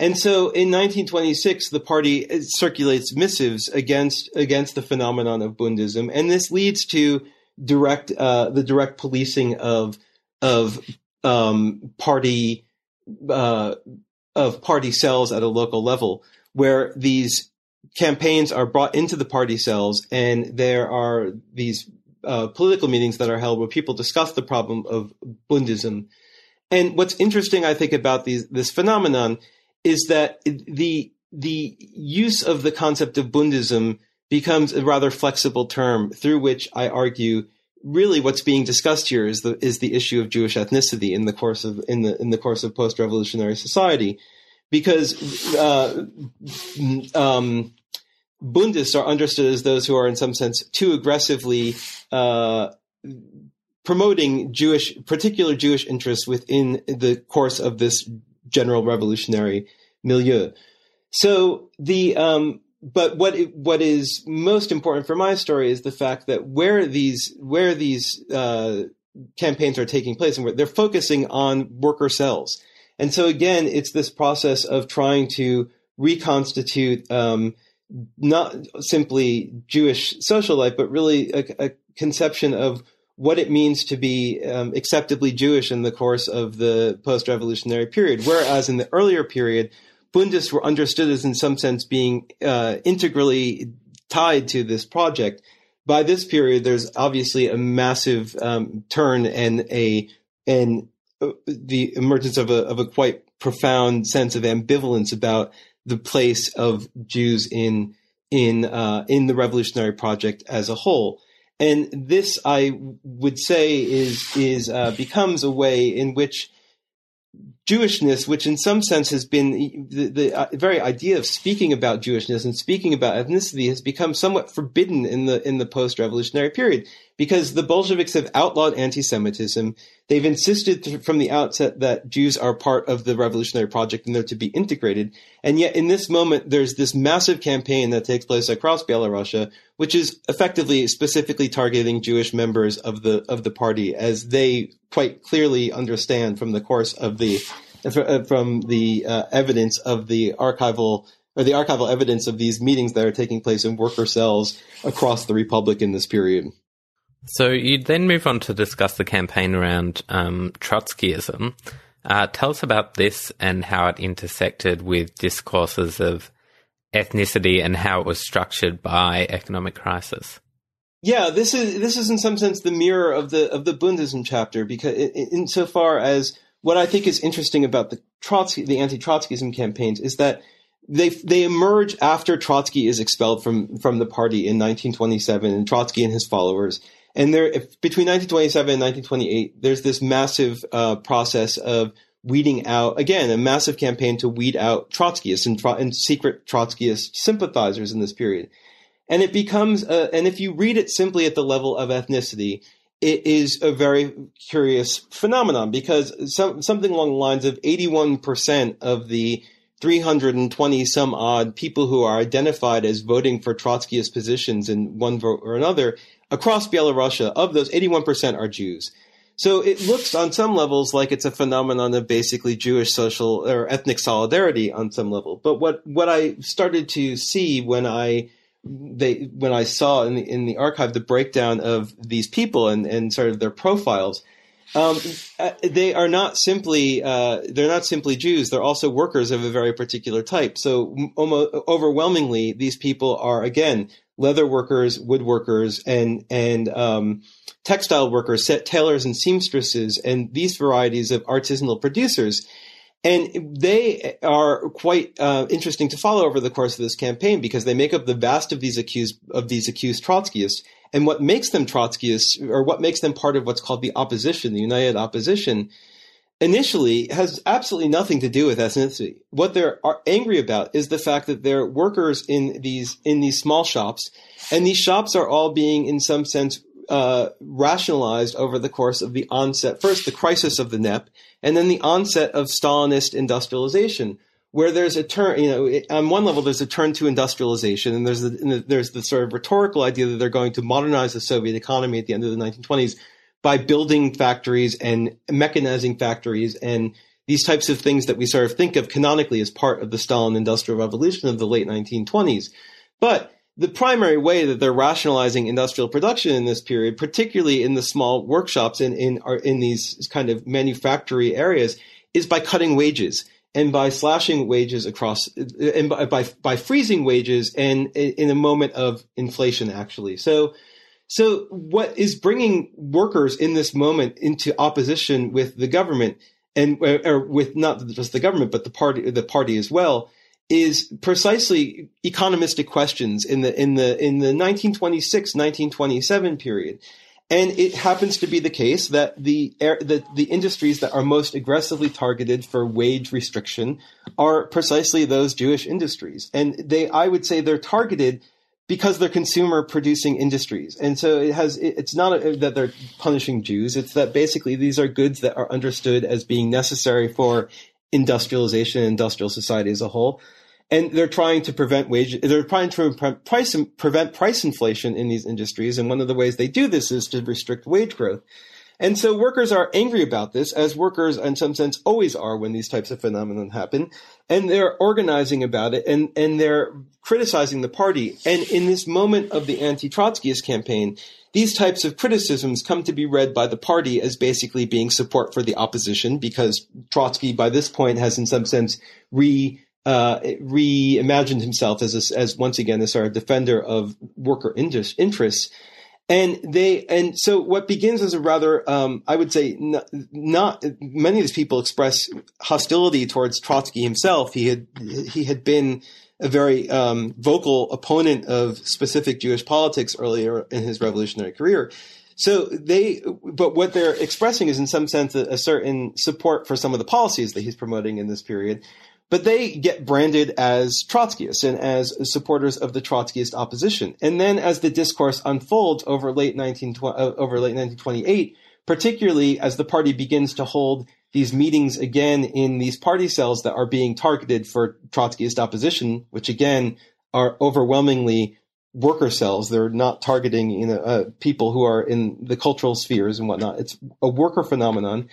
And so in 1926, the party circulates missives against against the phenomenon of Bundism, and this leads to direct uh, the direct policing of of um, party uh, of party cells at a local level, where these campaigns are brought into the party cells, and there are these uh, political meetings that are held where people discuss the problem of Bundism. And what's interesting, I think, about these, this phenomenon is that the the use of the concept of Bundism becomes a rather flexible term through which I argue really what's being discussed here is the is the issue of Jewish ethnicity in the course of in the in the course of post revolutionary society, because uh, um, Bundists are understood as those who are in some sense too aggressively uh, promoting Jewish particular Jewish interests within the course of this general revolutionary milieu. So the um, but what it, what is most important for my story is the fact that where these where these uh, campaigns are taking place and where they're focusing on worker cells, and so again, it's this process of trying to reconstitute um, not simply Jewish social life, but really a, a conception of what it means to be um, acceptably Jewish in the course of the post-revolutionary period. Whereas in the earlier period, Bundists were understood as, in some sense, being uh, integrally tied to this project. By this period, there's obviously a massive um, turn and a and uh, the emergence of a of a quite profound sense of ambivalence about the place of Jews in in uh, in the revolutionary project as a whole. And this, I would say, is is uh, becomes a way in which Jewishness, which in some sense has been the, the uh, very idea of speaking about Jewishness and speaking about ethnicity has become somewhat forbidden in the in the post-revolutionary period because the Bolsheviks have outlawed anti-Semitism. They've insisted from the outset that Jews are part of the revolutionary project and they're to be integrated. And yet, in this moment, there's this massive campaign that takes place across Belarus, which is effectively specifically targeting Jewish members of the of the party, as they quite clearly understand from the course of the from the uh, evidence of the archival or the archival evidence of these meetings that are taking place in worker cells across the republic in this period. So you then move on to discuss the campaign around um, Trotskyism. Uh, tell us about this and how it intersected with discourses of ethnicity and how it was structured by economic crisis. Yeah, this is this is in some sense the mirror of the of the Bundism chapter because in, insofar as what I think is interesting about the Trotsky the anti-Trotskyism campaigns is that they they emerge after Trotsky is expelled from from the party in 1927 and Trotsky and his followers and there, if, between 1927 and 1928, there's this massive uh, process of weeding out, again, a massive campaign to weed out Trotskyists and, and secret Trotskyist sympathizers in this period. And it becomes, a, and if you read it simply at the level of ethnicity, it is a very curious phenomenon because some, something along the lines of 81% of the 320 some odd people who are identified as voting for Trotskyist positions in one vote or another across Belarusia, of those, 81% are Jews. So it looks on some levels like it's a phenomenon of basically Jewish social or ethnic solidarity on some level. But what, what I started to see when I they when I saw in the in the archive the breakdown of these people and, and sort of their profiles, um, uh, they are not simply uh, they're not simply Jews. They're also workers of a very particular type. So almost overwhelmingly, these people are again leather workers, woodworkers, and and um, textile workers, set tailors and seamstresses, and these varieties of artisanal producers. And they are quite uh, interesting to follow over the course of this campaign because they make up the vast of these accused of these accused Trotskyists. And what makes them Trotskyists, or what makes them part of what's called the opposition, the United Opposition, initially has absolutely nothing to do with ethnicity. What they're angry about is the fact that they're workers in these in these small shops, and these shops are all being, in some sense, uh, rationalized over the course of the onset. First, the crisis of the NEP, and then the onset of Stalinist industrialization. Where there's a turn, you know, on one level there's a turn to industrialization, and there's the, there's the sort of rhetorical idea that they're going to modernize the Soviet economy at the end of the 1920s by building factories and mechanizing factories and these types of things that we sort of think of canonically as part of the Stalin industrial revolution of the late 1920s. But the primary way that they're rationalizing industrial production in this period, particularly in the small workshops in in, in these kind of manufactory areas, is by cutting wages and by slashing wages across and by by, by freezing wages and in a moment of inflation actually. So so what is bringing workers in this moment into opposition with the government and or with not just the government but the party the party as well is precisely economistic questions in the in the in the 1926 1927 period and it happens to be the case that the, the, the industries that are most aggressively targeted for wage restriction are precisely those Jewish industries. And they, I would say they're targeted because they're consumer producing industries. And so it has, it's not a, that they're punishing Jews. It's that basically these are goods that are understood as being necessary for industrialization and industrial society as a whole and they're trying to prevent wage they're trying to price prevent price inflation in these industries. And one of the ways they do this is to restrict wage growth. And so workers are angry about this as workers in some sense always are when these types of phenomena happen. And they're organizing about it and and they're criticizing the party. And in this moment of the anti-trotskyist campaign these types of criticisms come to be read by the party as basically being support for the opposition because Trotsky by this point has in some sense re uh, reimagined himself as a, as once again a sort of defender of worker interests. And they and so what begins as a rather um, I would say not, not, many of these people express hostility towards Trotsky himself. He had he had been a very um, vocal opponent of specific Jewish politics earlier in his revolutionary career. So they, but what they're expressing is in some sense a, a, certain support for some of the policies that he's promoting in this period but they get branded as Trotskyists and as supporters of the Trotskyist opposition. And then as the discourse unfolds over late 19, uh, over late 1928, particularly as the party begins to hold these meetings again in these party cells that are being targeted for Trotskyist opposition, which again are overwhelmingly worker cells. They're not targeting you know, uh, people who are in the cultural spheres and whatnot. It's a worker phenomenon.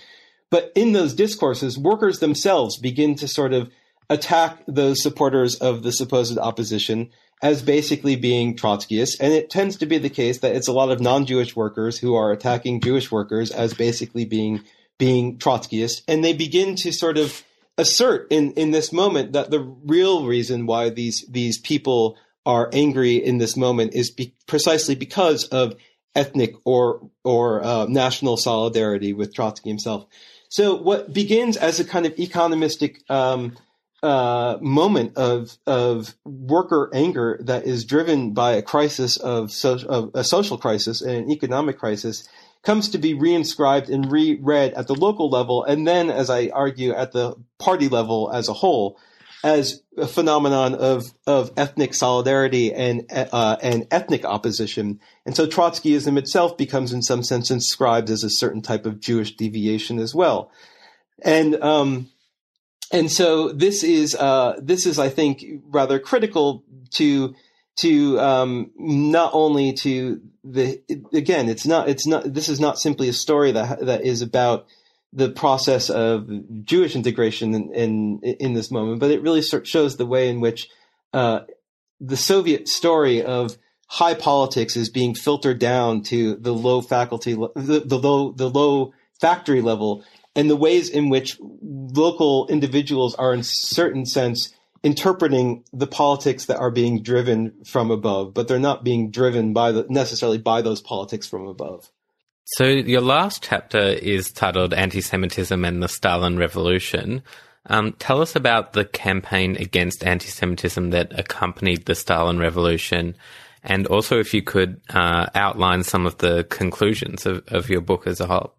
But in those discourses, workers themselves begin to sort of attack those supporters of the supposed opposition as basically being Trotskyists. And it tends to be the case that it's a lot of non-Jewish workers who are attacking Jewish workers as basically being being Trotskyists. And they begin to sort of assert in, in this moment that the real reason why these these people are angry in this moment is be- precisely because of ethnic or or uh, national solidarity with Trotsky himself. So what begins as a kind of economistic um, uh, moment of of worker anger that is driven by a crisis of, so, of a social crisis and an economic crisis comes to be reinscribed and reread at the local level, and then, as I argue, at the party level as a whole, as a phenomenon of of ethnic solidarity and uh, and ethnic opposition. And so Trotskyism itself becomes, in some sense, inscribed as a certain type of Jewish deviation as well. And um, and so this is uh, this is I think rather critical to to um, not only to the again it's not it's not this is not simply a story that that is about the process of Jewish integration in in, in this moment, but it really shows the way in which uh, the Soviet story of high politics is being filtered down to the low faculty the, the low the low factory level and the ways in which local individuals are, in certain sense, interpreting the politics that are being driven from above, but they're not being driven by the, necessarily by those politics from above. So your last chapter is titled "Anti-Semitism and the Stalin Revolution." Um, tell us about the campaign against anti-Semitism that accompanied the Stalin Revolution, and also if you could uh, outline some of the conclusions of, of your book as a whole.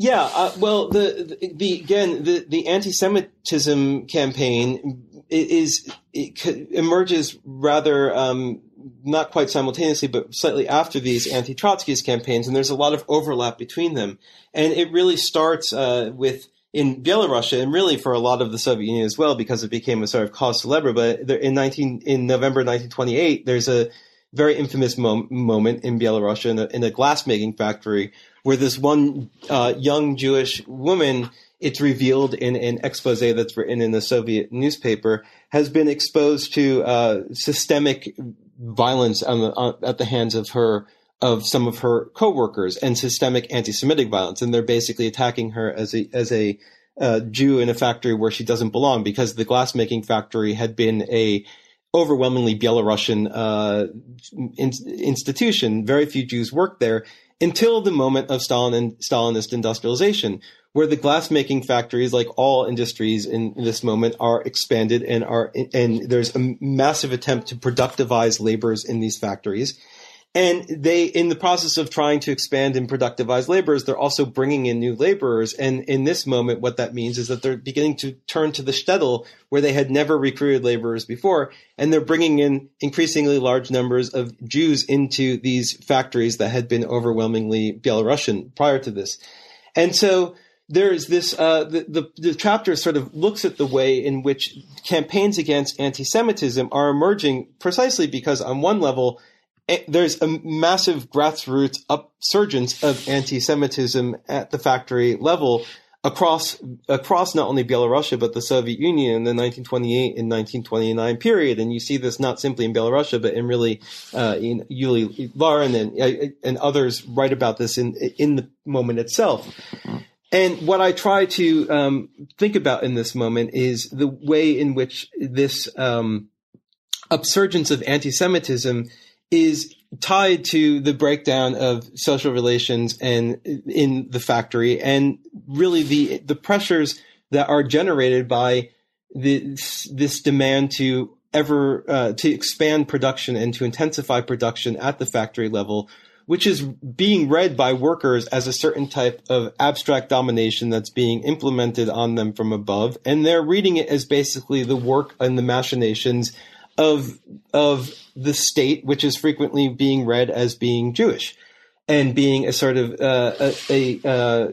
Yeah, uh, well, the, the, the again the the anti-Semitism campaign is it emerges rather um, not quite simultaneously, but slightly after these anti-Trotskyist campaigns, and there's a lot of overlap between them. And it really starts uh, with in Belarus, and really for a lot of the Soviet Union as well, because it became a sort of cause célèbre. But in 19 in November 1928, there's a very infamous mo- moment in Belarus in a, in a glassmaking factory where this one uh, young Jewish woman, it's revealed in an expose that's written in the Soviet newspaper, has been exposed to uh, systemic violence the, uh, at the hands of her of some of her coworkers and systemic anti-Semitic violence, and they're basically attacking her as a as a uh, Jew in a factory where she doesn't belong because the glassmaking factory had been a overwhelmingly Belarusian uh, in, institution. Very few Jews worked there, until the moment of Stalin and Stalinist industrialization, where the glassmaking factories, like all industries in, this moment, are expanded and are and there's a massive attempt to productivize laborers in these factories. And they, in the process of trying to expand and productivize laborers, they're also bringing in new laborers. And in this moment, what that means is that they're beginning to turn to the shtetl, where they had never recruited laborers before, and they're bringing in increasingly large numbers of Jews into these factories that had been overwhelmingly Belarusian prior to this. And so there's this uh, the, the, the chapter sort of looks at the way in which campaigns against anti-Semitism are emerging precisely because on one level there's a massive grassroots upsurgence of anti-Semitism at the factory level across across not only Belarus but the Soviet Union in the 1928 and 1929 period, and you see this not simply in Belarus but in really uh, in Yuri Larin and uh, and others write about this in in the moment itself. And what I try to um, think about in this moment is the way in which this um, upsurgence of anti-Semitism is tied to the breakdown of social relations and in the factory and really the the pressures that are generated by this this demand to ever uh, to expand production and to intensify production at the factory level which is being read by workers as a certain type of abstract domination that's being implemented on them from above. And they're reading it as basically the work and the machinations of of the state, which is frequently being read as being Jewish and being a sort of uh, a, a uh,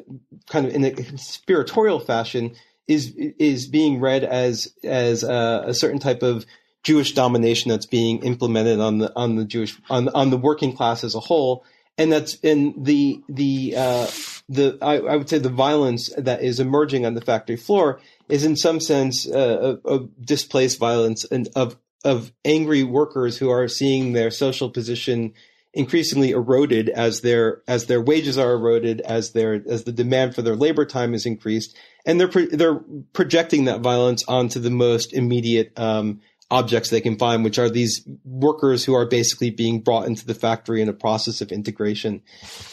kind of in a conspiratorial fashion is is being read as as uh, a certain type of Jewish domination that's being implemented on the on the Jewish on on the working class as a whole, and that's in the the uh, the I, I, would say the violence that is emerging on the factory floor is in some sense uh, a, a displaced violence and of of angry workers who are seeing their social position increasingly eroded as their as their wages are eroded as their as the demand for their labor time is increased and they're pro- they're projecting that violence onto the most immediate um, objects they can find which are these workers who are basically being brought into the factory in a process of integration.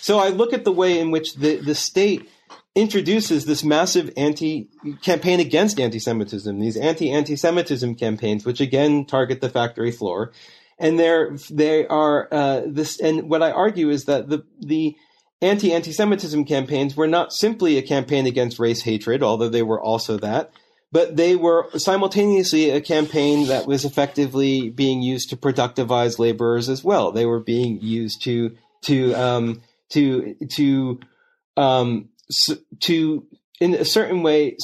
So i look at the way in which the the state introduces this massive anti campaign against anti-Semitism, these anti-anti-Semitism campaigns, which again target the factory floor, and they're they are uh, this. And what I argue is that the the anti-anti-Semitism campaigns were not simply a campaign against race hatred, although they were also that. But they were simultaneously a campaign that was effectively being used to productivize laborers as well. They were being used to to um, to to um, to, in a certain way,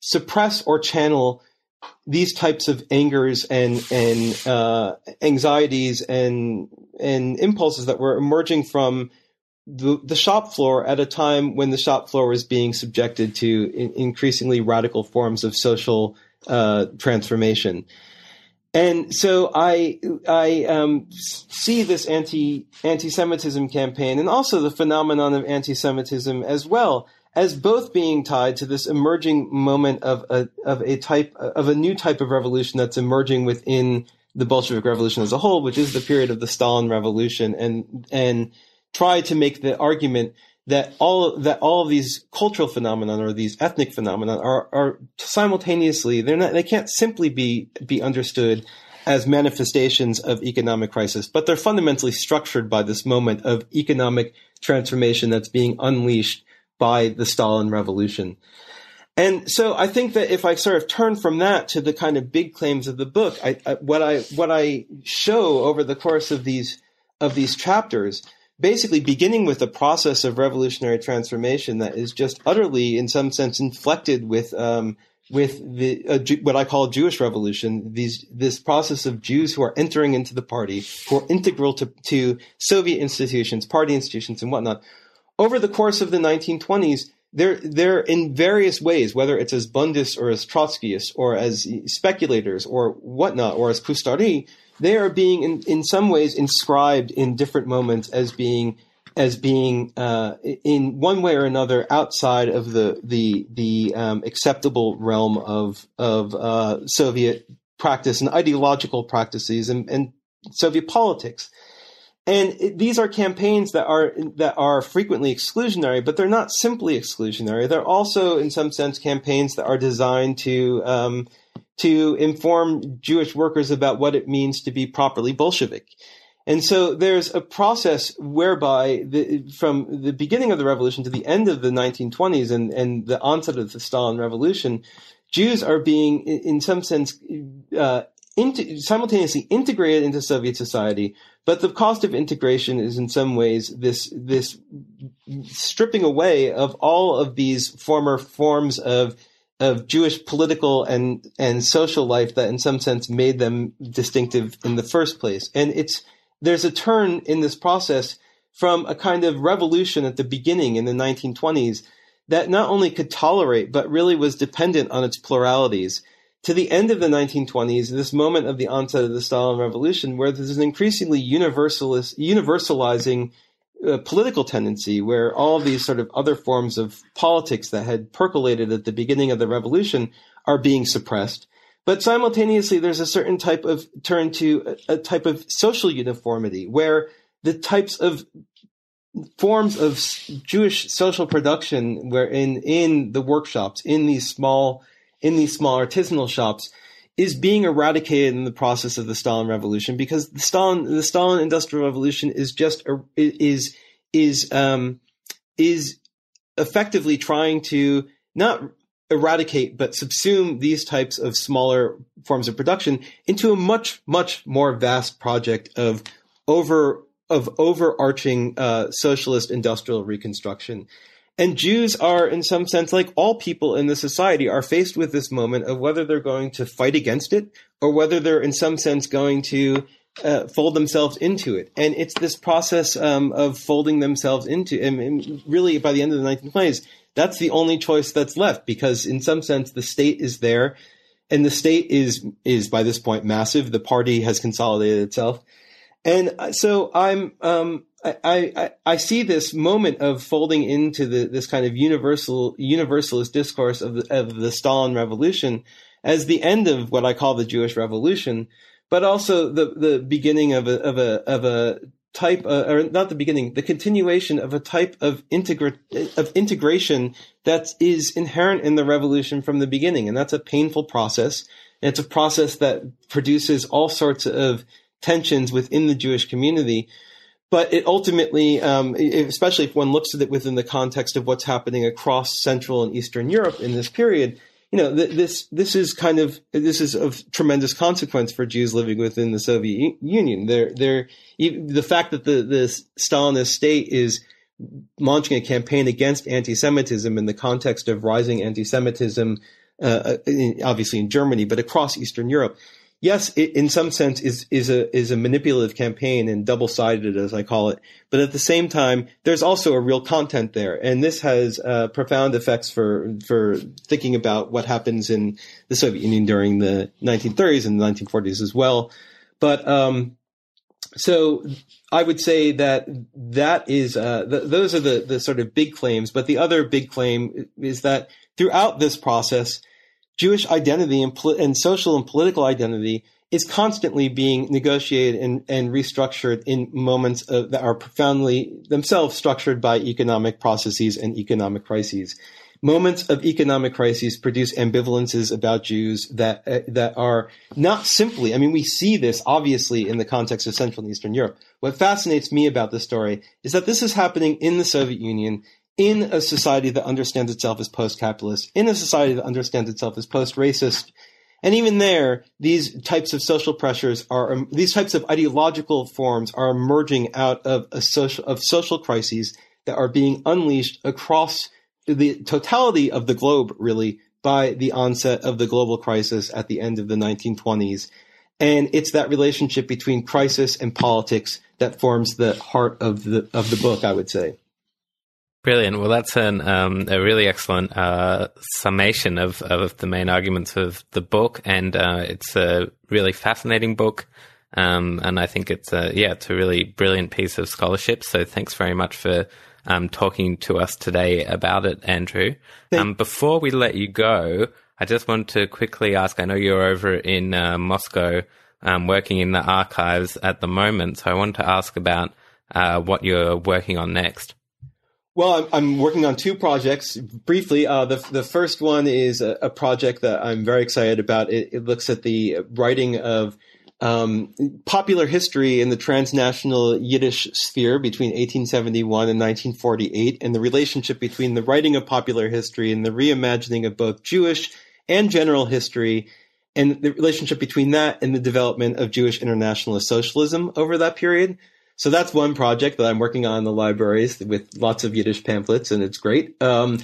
suppress or channel these types of angers and and uh, anxieties and and impulses that were emerging from the, the shop floor at a time when the shop floor was being subjected to in, increasingly radical forms of social uh, transformation. And so I I um, see this anti anti-Semitism campaign and also the phenomenon of anti-Semitism as well as both being tied to this emerging moment of a of a type of a new type of revolution that's emerging within the Bolshevik Revolution as a whole, which is the period of the Stalin Revolution, and and try to make the argument that all that all of these cultural phenomena or these ethnic phenomena are are simultaneously they're not they can't simply be be understood as manifestations of economic crisis, but they're fundamentally structured by this moment of economic transformation that's being unleashed by the Stalin Revolution. And so I think that if I sort of turn from that to the kind of big claims of the book, I, I, what I what I show over the course of these of these chapters basically beginning with a process of revolutionary transformation that is just utterly, in some sense, inflected with um, with the uh, what I call Jewish revolution. These this process of Jews who are entering into the party, who are integral to, to Soviet institutions, party institutions, and whatnot. Over the course of the 1920s, they're they're in various ways, whether it's as Bundists or as Trotskyists or as speculators or whatnot, or as Kustari, they are being in, in some ways inscribed in different moments as being as being uh, in one way or another outside of the the the um, acceptable realm of of uh, Soviet practice and ideological practices and, and Soviet politics. And these are campaigns that are that are frequently exclusionary, but they're not simply exclusionary. They're also, in some sense, campaigns that are designed to um, to inform Jewish workers about what it means to be properly Bolshevik. And so there's a process whereby the, from the beginning of the revolution to the end of the 1920s and, and the onset of the Stalin revolution, Jews are being, in some sense, uh, simultaneously integrated into Soviet society, but the cost of integration is in some ways this this stripping away of all of these former forms of of Jewish political and and social life that in some sense made them distinctive in the first place. And it's there's a turn in this process from a kind of revolution at the beginning in the 1920s that not only could tolerate but really was dependent on its pluralities to the end of the 1920s, this moment of the onset of the Stalin Revolution, where there's an increasingly universalist, universalizing political tendency, where all these sort of other forms of politics that had percolated at the beginning of the revolution are being suppressed. But simultaneously, there's a certain type of turn to a, a type of social uniformity, where the types of forms of Jewish social production, where in in the workshops, in these small in these small artisanal shops is being eradicated in the process of the Stalin Revolution because the Stalin the Stalin Industrial Revolution is just is is um, is effectively trying to not eradicate but subsume these types of smaller forms of production into a much much more vast project of over of overarching uh, socialist industrial reconstruction and Jews are, in some sense, like all people in the society, are faced with this moment of whether they're going to fight against it or whether they're, in some sense, going to uh, fold themselves into it. And it's this process um, of folding themselves into, and, and really by the end of the 1920s, that's the only choice that's left because, in some sense, the state is there, and the state is is by this point massive. The party has consolidated itself, and uh, so I'm um, I, I, I see this moment of folding into the, this kind of universal universalist discourse of the, of the Stalin Revolution as the end of what I call the Jewish Revolution, but also the the beginning of a of a of a type uh, or not the beginning, the continuation of a type of integra- of integration that is inherent in the revolution from the beginning, and that's a painful process. And it's a process that produces all sorts of tensions within the Jewish community but it ultimately, um, especially if one looks at it within the context of what's happening across Central and Eastern Europe in this period, you know, th- this this is kind of this is of tremendous consequence for Jews living within the Soviet Union. They're, they're, the fact that the the Stalinist state is launching a campaign against anti-Semitism in the context of rising anti-Semitism, uh, uh in, obviously in Germany, but across Eastern Europe yes, it, in some sense is is a is a manipulative campaign and double sided as I call it. But at the same time, there's also a real content there, and this has uh, profound effects for for thinking about what happens in the Soviet Union during the 1930s and the 1940s as well. But um, so I would say that that is uh, th- those are the the sort of big claims. But the other big claim is that throughout this process Jewish identity and, and social and political identity is constantly being negotiated and, and restructured in moments of, that are profoundly themselves structured by economic processes and economic crises. Moments of economic crises produce ambivalences about Jews that uh, that are not simply. I mean, we see this obviously in the context of Central and Eastern Europe. What fascinates me about this story is that this is happening in the Soviet Union in a society that understands itself as post-capitalist, in a society that understands itself as post-racist, and even there, these types of social pressures are, um, these types of ideological forms are emerging out of a social, of social crises that are being unleashed across the totality of the globe, really, by the onset of the global crisis at the end of the 1920s. And it's that relationship between crisis and politics that forms the heart of the, of the book, I would say. Brilliant. Well, that's an, um, a really excellent uh, summation of, of the main arguments of the book, and uh, it's a really fascinating book. Um, and I think it's a, yeah, it's a really brilliant piece of scholarship. So thanks very much for um, talking to us today about it, Andrew. Um, before we let you go, I just want to quickly ask. I know you're over in uh, Moscow um, working in the archives at the moment. So I wanted to ask about uh, what you're working on next. Well, I'm, I'm working on two projects. Briefly, uh, the the first one is a, a, project that I'm very excited about. It, it looks at the writing of um, popular history in the transnational Yiddish sphere between 1871 and 1948, and the relationship between the writing of popular history and the reimagining of both Jewish and general history, and the relationship between that and the development of Jewish internationalist socialism over that period. So that's one project that I'm working on in the libraries with lots of Yiddish pamphlets, and it's great. Um,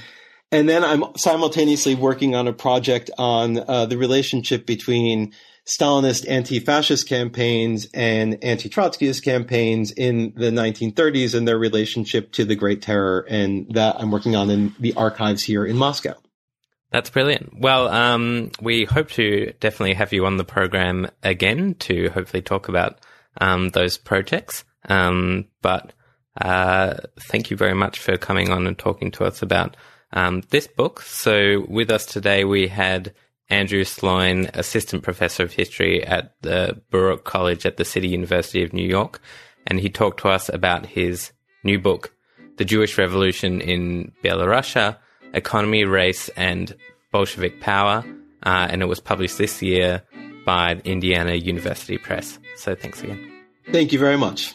and then I'm simultaneously working on a project on uh, the relationship between Stalinist anti-fascist campaigns and anti-Trotskyist campaigns in the 1930s and their relationship to the Great Terror, and that I'm working on in the archives here in Moscow. That's brilliant. Well, um, we hope to definitely have you on the program again to hopefully talk about um, those projects. Um, but uh, thank you very much for coming on and talking to us about um, this book. So, with us today, we had Andrew Sloin, Assistant Professor of History at the Baruch College at the City University of New York, and he talked to us about his new book, The Jewish Revolution in Belorussia Economy, Race, and Bolshevik Power. Uh, and it was published this year by Indiana University Press. So, thanks again. Thank you very much.